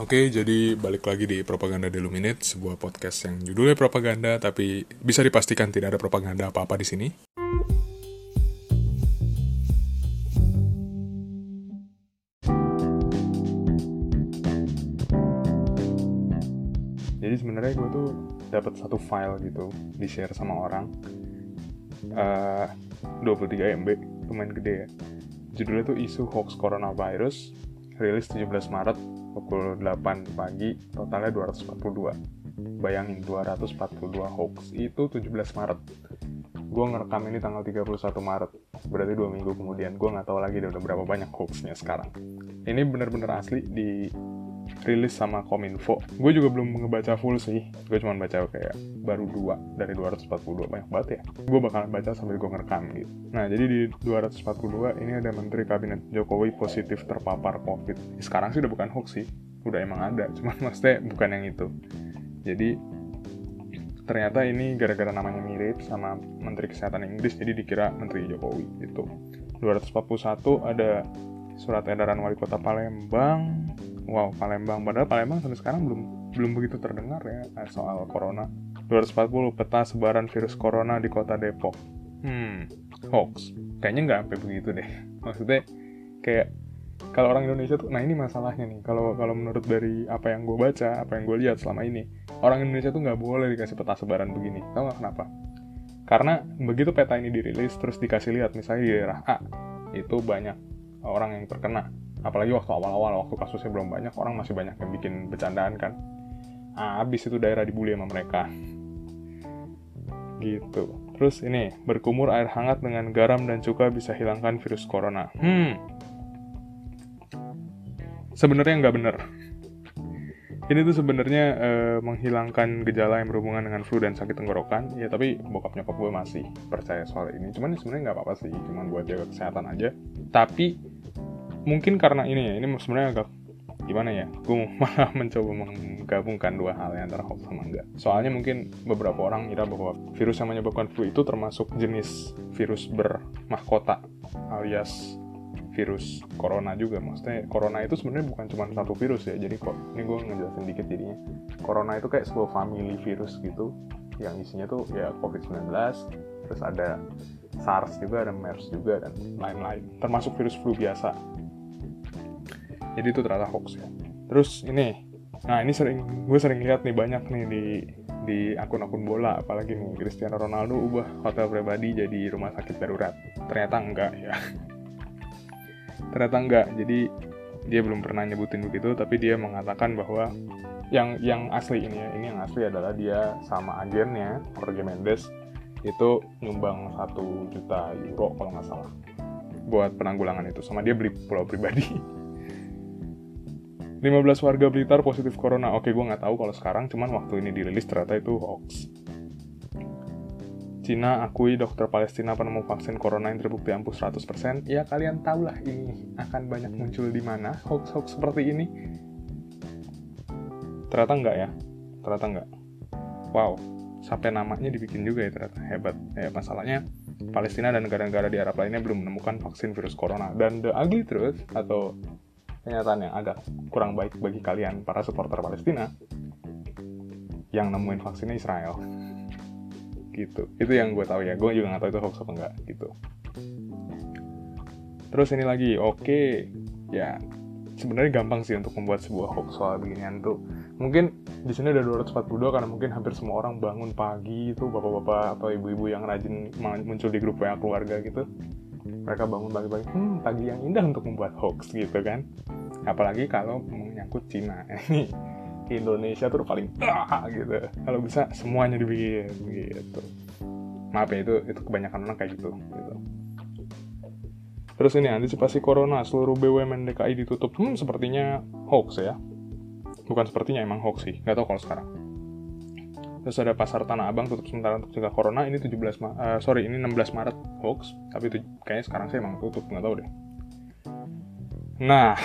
Oke, jadi balik lagi di Propaganda Deluminate, sebuah podcast yang judulnya propaganda, tapi bisa dipastikan tidak ada propaganda apa-apa di sini. Jadi sebenarnya gue tuh dapat satu file gitu di share sama orang, uh, 23 MB, lumayan gede ya. Judulnya tuh isu hoax coronavirus, rilis 17 Maret pukul 8 pagi, totalnya 242. Bayangin 242 hoax itu 17 Maret. Gue ngerekam ini tanggal 31 Maret, berarti dua minggu kemudian. Gue nggak tahu lagi udah berapa banyak hoaxnya sekarang. Ini bener-bener asli di rilis sama Kominfo. Gue juga belum ngebaca full sih. Gue cuma baca kayak baru dua dari 242. Banyak banget ya. Gue bakalan baca sambil gue ngerekam gitu. Nah, jadi di 242 ini ada Menteri Kabinet Jokowi positif terpapar COVID. Sekarang sih udah bukan hoax sih. Udah emang ada. Cuman maksudnya bukan yang itu. Jadi ternyata ini gara-gara namanya mirip sama Menteri Kesehatan Inggris jadi dikira Menteri Jokowi itu 241 ada surat edaran wali kota Palembang wow Palembang. Padahal Palembang sampai sekarang belum belum begitu terdengar ya soal corona. 240 peta sebaran virus corona di kota Depok. Hmm. Hoax. Kayaknya nggak sampai begitu deh. Maksudnya kayak kalau orang Indonesia tuh nah ini masalahnya nih. Kalau kalau menurut dari apa yang gue baca apa yang gue lihat selama ini orang Indonesia tuh nggak boleh dikasih peta sebaran begini. Tau gak kenapa? Karena begitu peta ini dirilis terus dikasih lihat misalnya di daerah A itu banyak orang yang terkena apalagi waktu awal-awal waktu kasusnya belum banyak orang masih banyak yang bikin bercandaan kan. Nah, habis itu daerah dibully sama mereka. Gitu. Terus ini berkumur air hangat dengan garam dan cuka bisa hilangkan virus corona. Hmm. Sebenarnya nggak bener. Ini tuh sebenarnya uh, menghilangkan gejala yang berhubungan dengan flu dan sakit tenggorokan. Ya tapi bokap nyokap gue masih percaya soal ini. Cuman sebenarnya nggak apa-apa sih cuman buat jaga kesehatan aja. Tapi mungkin karena ini ya ini sebenarnya agak gimana ya gue malah mencoba menggabungkan dua hal yang antara hoax sama enggak. Soalnya mungkin beberapa orang kira bahwa virus yang menyebabkan flu itu termasuk jenis virus bermahkota alias virus corona juga. Maksudnya corona itu sebenarnya bukan cuma satu virus ya jadi kok ini gue ngejelasin dikit jadinya. Corona itu kayak sebuah family virus gitu yang isinya tuh ya covid-19 terus ada SARS juga ada MERS juga dan lain-lain. Termasuk virus flu biasa jadi itu ternyata hoax ya. Terus ini nah ini sering gue sering lihat nih banyak nih di di akun-akun bola apalagi nih Cristiano Ronaldo ubah hotel pribadi jadi rumah sakit darurat. Ternyata enggak ya. Ternyata enggak. Jadi dia belum pernah nyebutin begitu tapi dia mengatakan bahwa yang yang asli ini ya ini yang asli adalah dia sama agennya Jorge Mendes itu nyumbang satu juta euro kalau nggak salah buat penanggulangan itu. Sama dia beli pulau pribadi 15 warga Blitar positif corona. Oke, gue nggak tahu kalau sekarang, cuman waktu ini dirilis ternyata itu hoax. Cina akui dokter Palestina penemu vaksin corona yang terbukti ampuh 100%. Ya kalian tahulah ini akan banyak muncul di mana hoax-hoax seperti ini. Ternyata enggak ya. Ternyata enggak. Wow, sampai namanya dibikin juga ya ternyata hebat. Ya masalahnya Palestina dan negara-negara di Arab lainnya belum menemukan vaksin virus corona. Dan the ugly truth atau kenyataan yang agak kurang baik bagi kalian para supporter Palestina yang nemuin vaksinnya Israel. Gitu. Itu yang gue tahu ya. Gue juga nggak tahu itu hoax apa enggak gitu. Terus ini lagi oke. Okay. ya sebenarnya gampang sih untuk membuat sebuah hoax soal beginian tuh. Mungkin di sini ada 242 karena mungkin hampir semua orang bangun pagi itu bapak-bapak atau ibu-ibu yang rajin muncul di grup WA keluarga gitu mereka bangun pagi-pagi hmm pagi yang indah untuk membuat hoax gitu kan. Apalagi kalau menyangkut Cina. Ini Indonesia tuh paling ah, gitu. Kalau bisa semuanya dibikin gitu. Maaf ya itu itu kebanyakan orang kayak gitu gitu. Terus ini antisipasi corona seluruh BUMN DKI ditutup. Hmm sepertinya hoax ya. Bukan sepertinya emang hoax sih. Nggak tahu kalau sekarang terus ada pasar Tanah Abang tutup sementara untuk cegah corona ini 17 Ma uh, sorry ini 16 Maret hoax. Tapi itu kayaknya sekarang sih emang tutup nggak tahu deh. Nah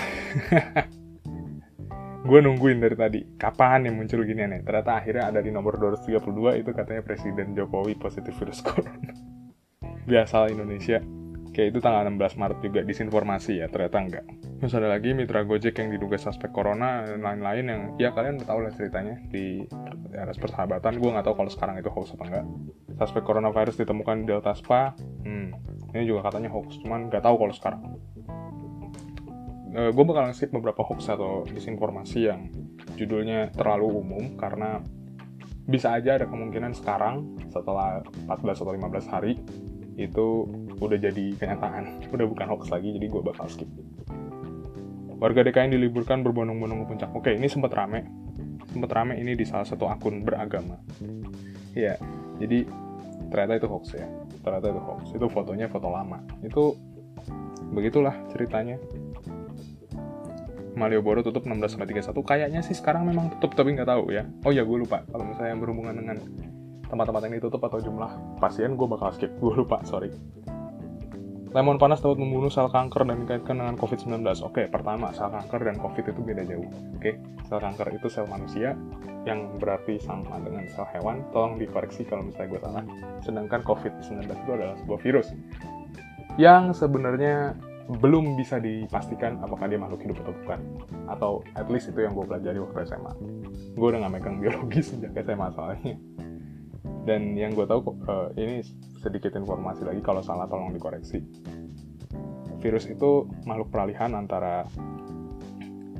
gue nungguin dari tadi kapan yang muncul gini nih ternyata akhirnya ada di nomor 232 itu katanya Presiden Jokowi positif virus corona. Biasa Indonesia. Kayak itu tanggal 16 Maret juga disinformasi ya ternyata enggak Terus ada lagi mitra Gojek yang diduga suspek corona dan lain-lain yang ya kalian tahu lah ceritanya di atas persahabatan. Gue nggak tahu kalau sekarang itu hoax apa enggak. Suspek coronavirus ditemukan di Delta Spa. Hmm, ini juga katanya hoax, cuman nggak tahu kalau sekarang. Uh, gue bakal skip beberapa hoax atau disinformasi yang judulnya terlalu umum karena bisa aja ada kemungkinan sekarang setelah 14 atau 15 hari itu udah jadi kenyataan udah bukan hoax lagi jadi gue bakal skip Warga DKI diliburkan berbondong-bondong ke puncak. Oke, ini sempat rame. Sempat rame ini di salah satu akun beragama. Iya, jadi ternyata itu hoax ya. Ternyata itu hoax. Itu fotonya foto lama. Itu begitulah ceritanya. Malioboro tutup 16 sampai 31. Kayaknya sih sekarang memang tutup tapi nggak tahu ya. Oh ya gue lupa kalau misalnya berhubungan dengan tempat-tempat yang ditutup atau jumlah pasien gue bakal skip. Gue lupa, sorry. Lemon panas dapat membunuh sel kanker dan dikaitkan dengan COVID-19. Oke, pertama, sel kanker dan COVID itu beda jauh. Oke, sel kanker itu sel manusia yang berarti sama dengan sel hewan. Tolong dikoreksi kalau misalnya gue salah. Sedangkan COVID-19 itu adalah sebuah virus yang sebenarnya belum bisa dipastikan apakah dia makhluk hidup atau bukan. Atau at least itu yang gue pelajari waktu SMA. Gue udah gak megang biologi sejak SMA soalnya dan yang gue tahu uh, ini sedikit informasi lagi kalau salah tolong dikoreksi. Virus itu makhluk peralihan antara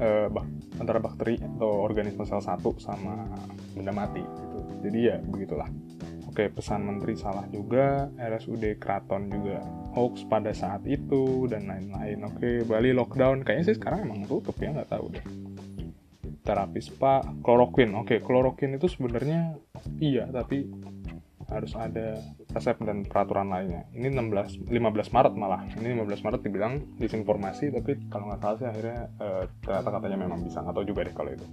uh, bak antara bakteri atau organisme sel satu sama benda mati gitu. Jadi ya begitulah. Oke pesan menteri salah juga RSUD Kraton juga hoax pada saat itu dan lain-lain. Oke Bali lockdown. Kayaknya sih sekarang emang tutup ya nggak tahu deh. Terapi spa kloroquine. Oke kloroquine itu sebenarnya iya tapi harus ada resep dan peraturan lainnya. Ini 16, 15 Maret malah. Ini 15 Maret dibilang disinformasi, tapi kalau nggak salah sih akhirnya uh, ternyata katanya memang bisa. Tahu juga deh kalau itu.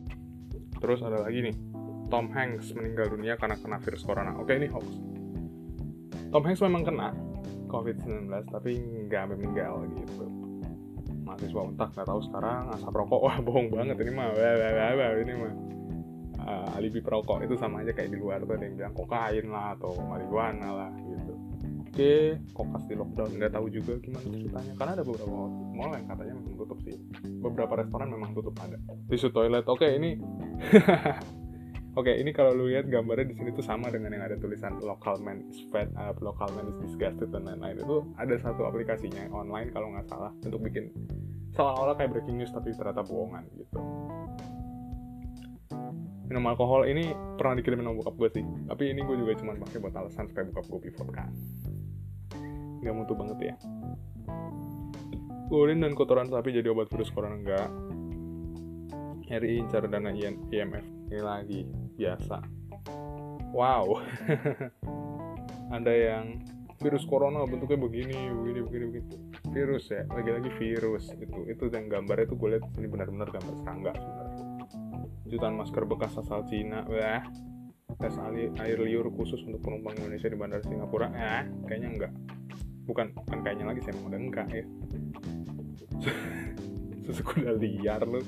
Terus ada lagi nih, Tom Hanks meninggal dunia karena kena virus corona. Oke, ini hoax. Tom Hanks memang kena COVID-19, tapi nggak meninggal gitu. Mahasiswa untak nggak tahu sekarang asap rokok, wah bohong banget ini mah, ini mah uh, alibi perokok itu sama aja kayak di luar tuh ada yang bilang kokain lah atau marijuana lah gitu. Oke kokas di lockdown? Nggak tahu juga gimana ceritanya. Karena ada beberapa mall yang katanya memang tutup sih. Beberapa restoran memang tutup ada. Tisu toilet. Oke ini Oke, ini kalau lu lihat gambarnya di sini tuh sama dengan yang ada tulisan local man is fed up, local man is disgusted dan lain-lain. Itu ada satu aplikasinya online kalau nggak salah untuk bikin seolah-olah kayak breaking news tapi ternyata bohongan gitu minum alkohol ini pernah dikirimin sama bokap gue sih. Tapi ini gue juga cuma pakai buat alasan supaya bokap gue pivot kan nggak mutu banget ya. Urin dan kotoran sapi jadi obat virus corona enggak RI incar dana IMF ini lagi biasa. Wow. Ada yang virus corona bentuknya begini begini begini begini. Virus ya lagi-lagi virus itu. Itu yang gambarnya tuh gue lihat ini benar-benar gambar serangga sebenarnya jutaan masker bekas asal Cina wah tes air liur khusus untuk penumpang Indonesia di bandara Singapura. Eh kayaknya enggak. Bukan bukan kayaknya lagi saya mau udah enggak ya. Susu kuda liar lu.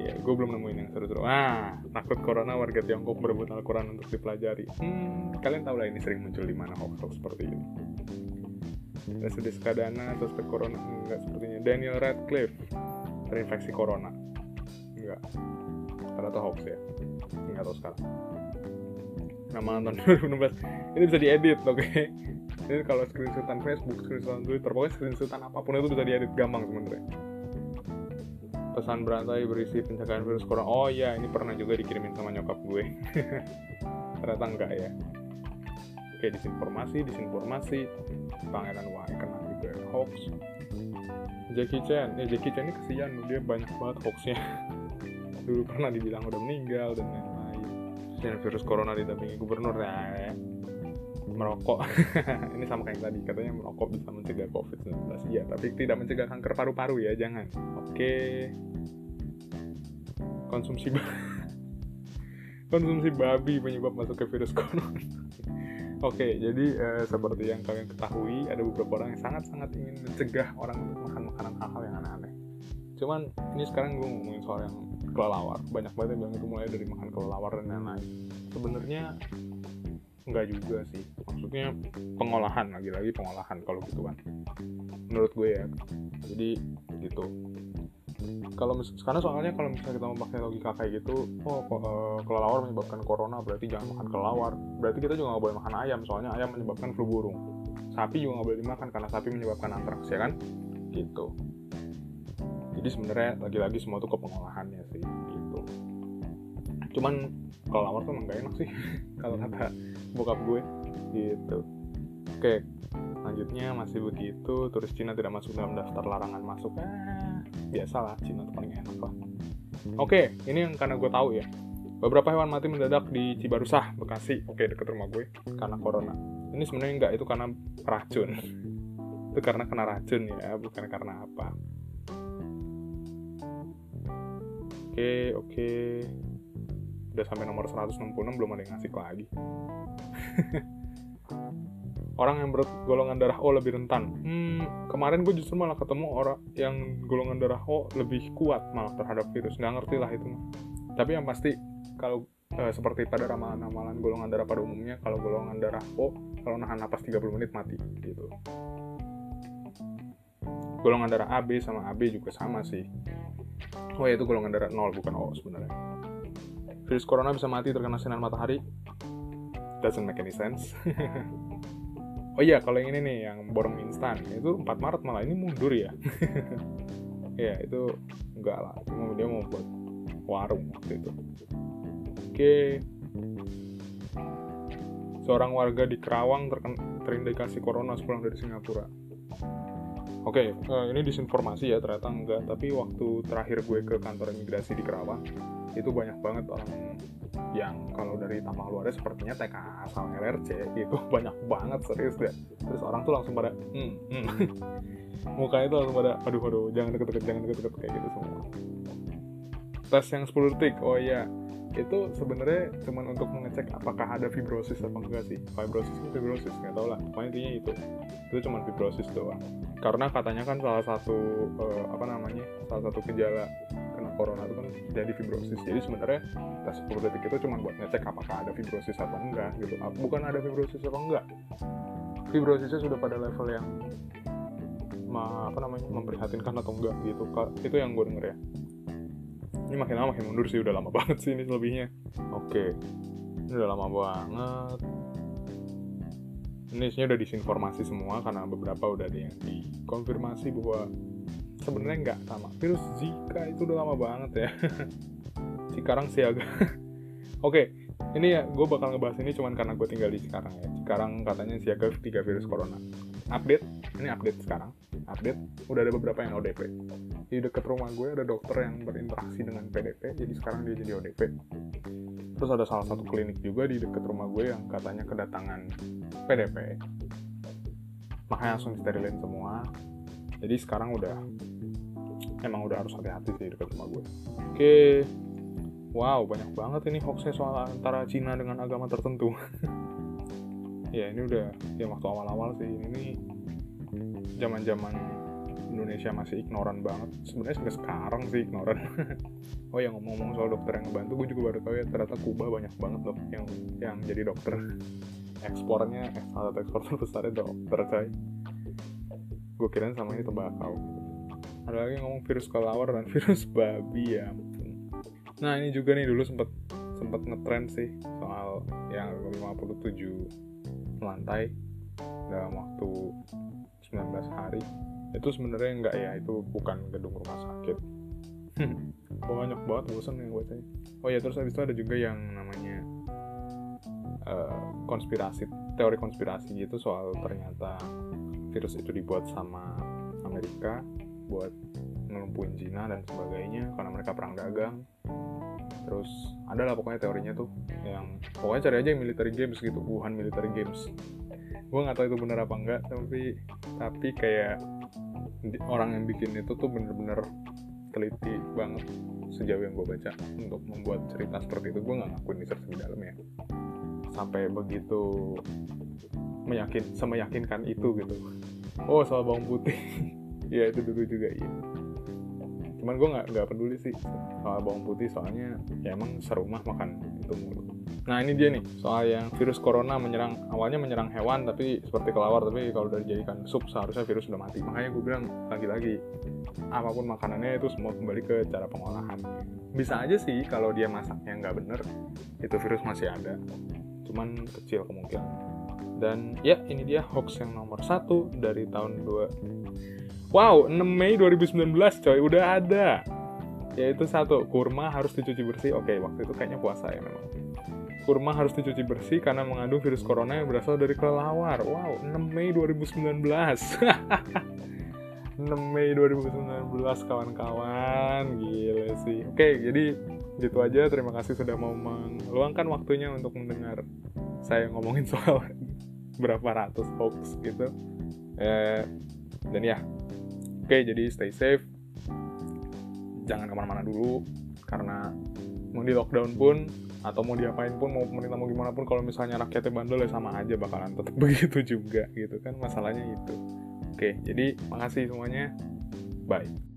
Ya gue belum nemuin yang seru-seru. Ah takut corona warga Tiongkok berebut Al-Quran untuk dipelajari. Hmm, kalian tahu lah ini sering muncul di mana hoax-hoax seperti ini. Resudi Skadana suspek corona enggak sepertinya. Daniel Radcliffe terinfeksi corona. Enggak ternyata hoax ya. Nggak tahu sekarang. Nama nonton 2016 ini bisa diedit oke? Okay? ini kalau screenshotan Facebook screenshotan Twitter pokoknya screenshotan apa pun itu bisa diedit gampang sebenarnya. Pesan berantai berisi pencegahan virus corona. Oh iya ini pernah juga dikirimin sama nyokap gue. Ternyata enggak ya. Oke disinformasi disinformasi. Pangeran Wahai kena juga hoax. Jackie Chan. Ya Jackie Chan ini kesian. Dia banyak banget hoaxnya dulu pernah dibilang udah meninggal dan lain-lain. Dan virus corona didampingi gubernur ya merokok. Ini sama kayak tadi katanya merokok bisa mencegah covid-19 iya tapi tidak mencegah kanker paru-paru ya jangan. Oke. Konsumsi konsumsi babi penyebab masuk ke virus corona. Oke jadi eh, seperti yang kalian ketahui ada beberapa orang yang sangat-sangat ingin mencegah orang untuk makan makanan hal-hal yang aneh-aneh. Cuman ini sekarang gue ngomongin soal yang kelelawar banyak banget yang bilang itu mulai dari makan kelelawar dan lain-lain. Sebenarnya enggak juga sih. Maksudnya pengolahan lagi-lagi pengolahan kalau gitu kan. Menurut gue ya. Jadi gitu. Kalau karena soalnya kalau misalnya kita memakai logika kayak gitu oh uh, kelelawar menyebabkan corona berarti jangan makan kelelawar berarti kita juga nggak boleh makan ayam soalnya ayam menyebabkan flu burung. Sapi juga nggak boleh dimakan karena sapi menyebabkan antraks ya kan? Gitu jadi sebenarnya lagi-lagi semua tuh ke pengolahannya sih gitu cuman kelelawar tuh emang gak enak sih kalau kata bokap gue gitu oke Selanjutnya masih begitu, turis Cina tidak masuk dalam daftar larangan masuk. Ah, biasalah, Cina itu paling enak lah. Oke, ini yang karena gue tahu ya. Beberapa hewan mati mendadak di Cibarusah, Bekasi. Oke, deket rumah gue karena corona. Ini sebenarnya enggak, itu karena racun. itu karena kena racun ya, bukan karena apa. Oke, oke. Udah sampai nomor 166 belum ada yang ngasih lagi. orang yang bergolongan darah O lebih rentan. Hmm, kemarin gue justru malah ketemu orang yang golongan darah O lebih kuat malah terhadap virus. Nggak ngerti lah itu. Tapi yang pasti kalau e, seperti pada ramalan-ramalan golongan darah pada umumnya, kalau golongan darah O, kalau nahan napas 30 menit mati gitu. Golongan darah AB sama AB juga sama sih. Oh ya itu golongan darah 0 bukan O sebenarnya. Virus corona bisa mati terkena sinar matahari. Doesn't make any sense. oh iya kalau yang ini nih yang borong instan itu 4 Maret malah ini mundur ya ya itu enggak lah cuma dia mau buat warung waktu itu oke seorang warga di Kerawang terindikasi corona sepulang dari Singapura Oke, okay, uh, eh, ini disinformasi ya ternyata enggak. Tapi waktu terakhir gue ke kantor imigrasi di Kerawang, itu banyak banget orang yang kalau dari tampang luarnya sepertinya TK asal LRC itu banyak banget serius deh terus orang tuh langsung pada hmm, hmm. mukanya tuh langsung pada aduh aduh jangan deket-deket jangan deket-deket kayak gitu semua tes yang 10 detik oh iya itu sebenarnya cuma untuk mengecek apakah ada fibrosis apa enggak sih. Fibrosis itu fibrosis nggak tau lah. Pokoknya intinya itu. Itu cuma fibrosis doang. Karena katanya kan salah satu uh, apa namanya salah satu gejala kena corona itu kan jadi fibrosis. Jadi sebenarnya tes 10 detik itu cuma buat ngecek apakah ada fibrosis atau enggak gitu. Bukan ada fibrosis atau enggak. Fibrosisnya sudah pada level yang apa namanya memprihatinkan atau enggak gitu. Itu yang gue denger ya ini makin lama makin mundur sih udah lama banget sih ini lebihnya. Oke ini udah lama banget. Ini isinya udah disinformasi semua karena beberapa udah ada yang dikonfirmasi bahwa sebenarnya nggak sama. Virus Zika itu udah lama banget ya. Cikarang siaga oke ini ya gue bakal ngebahas ini cuman karena gue tinggal di Cikarang ya. Cikarang katanya siaga tiga virus corona. Update ini update sekarang. Update. Udah ada beberapa yang ODP di dekat rumah gue ada dokter yang berinteraksi dengan PDP jadi sekarang dia jadi ODP terus ada salah satu klinik juga di dekat rumah gue yang katanya kedatangan PDP makanya langsung sterilin semua. Jadi sekarang udah emang udah harus hati-hati sih dekat rumah gue. Oke. Wow banyak banget ini hoaxnya soal antara Cina dengan agama tertentu. Ya ini udah ya waktu awal-awal sih. Ini zaman-zaman Indonesia masih ignoran banget. Sebenarnya sampai sekarang sih ignoran. Oh yang ngomong-ngomong soal dokter yang ngebantu gue juga baru tahu ya ternyata Kuba banyak banget dok yang yang jadi dokter. Ekspornya eh, salah satu ekspor terbesarnya dokter coy. Gue kirain sama ini tembakau. Ada lagi ngomong virus kelawar dan virus babi ya nah ini juga nih dulu sempet sempet ngetrend sih soal yang 57 lantai dalam waktu 19 hari. Itu sebenarnya enggak ya itu bukan gedung rumah sakit. Banyak banget bosan yang gue tanya oh ya terus habis itu ada juga yang namanya uh, konspirasi teori konspirasi gitu soal ternyata virus itu dibuat sama Amerika buat ngelumpuin Cina dan sebagainya karena mereka perang dagang. Terus ada lah pokoknya teorinya tuh yang pokoknya cari aja yang military games gitu Wuhan military games gue nggak tahu itu benar apa enggak tapi tapi kayak orang yang bikin itu tuh bener-bener teliti banget sejauh yang gue baca untuk membuat cerita seperti itu. Gue nggak ngakuin research di dalam ya. Sampai begitu meyakin semeyakinkan itu gitu. Oh soal bawang putih. Ya itu dulu juga iya. Cuman gue nggak nggak peduli sih soal bawang putih soalnya ya emang serumah makan itu mulu nah ini dia nih soal yang virus corona menyerang awalnya menyerang hewan tapi seperti kelawar tapi kalau udah dijadikan sup seharusnya virus sudah mati. Makanya gue bilang lagi-lagi apa pun makanannya itu semua kembali ke cara pengolahan. Bisa aja sih kalau dia masaknya nggak bener itu virus masih ada cuman kecil kemungkinan. Dan ya ini dia hoax yang nomor satu dari tahun 2 wow 6 Mei 2019 coy udah ada. Yaitu satu kurma harus dicuci bersih. Oke waktu itu kayaknya puasa ya memang kurma harus dicuci bersih karena mengandung virus corona yang berasal dari kelelawar. Wow 6 Mei 2019 6 Mei 2019 kawan-kawan. Gila sih. Oke jadi gitu aja. Terima kasih sudah mau meluangkan waktunya untuk mendengar saya ngomongin soal berapa ratus hoax gitu. Eh, dan ya oke jadi stay safe. Jangan ke mana-mana dulu karena mau di lockdown pun atau mau diapain pun mau pemerintah mau gimana pun kalau misalnya rakyatnya bandel ya sama aja bakalan tetap begitu juga gitu kan masalahnya itu. Oke jadi makasih semuanya. Bye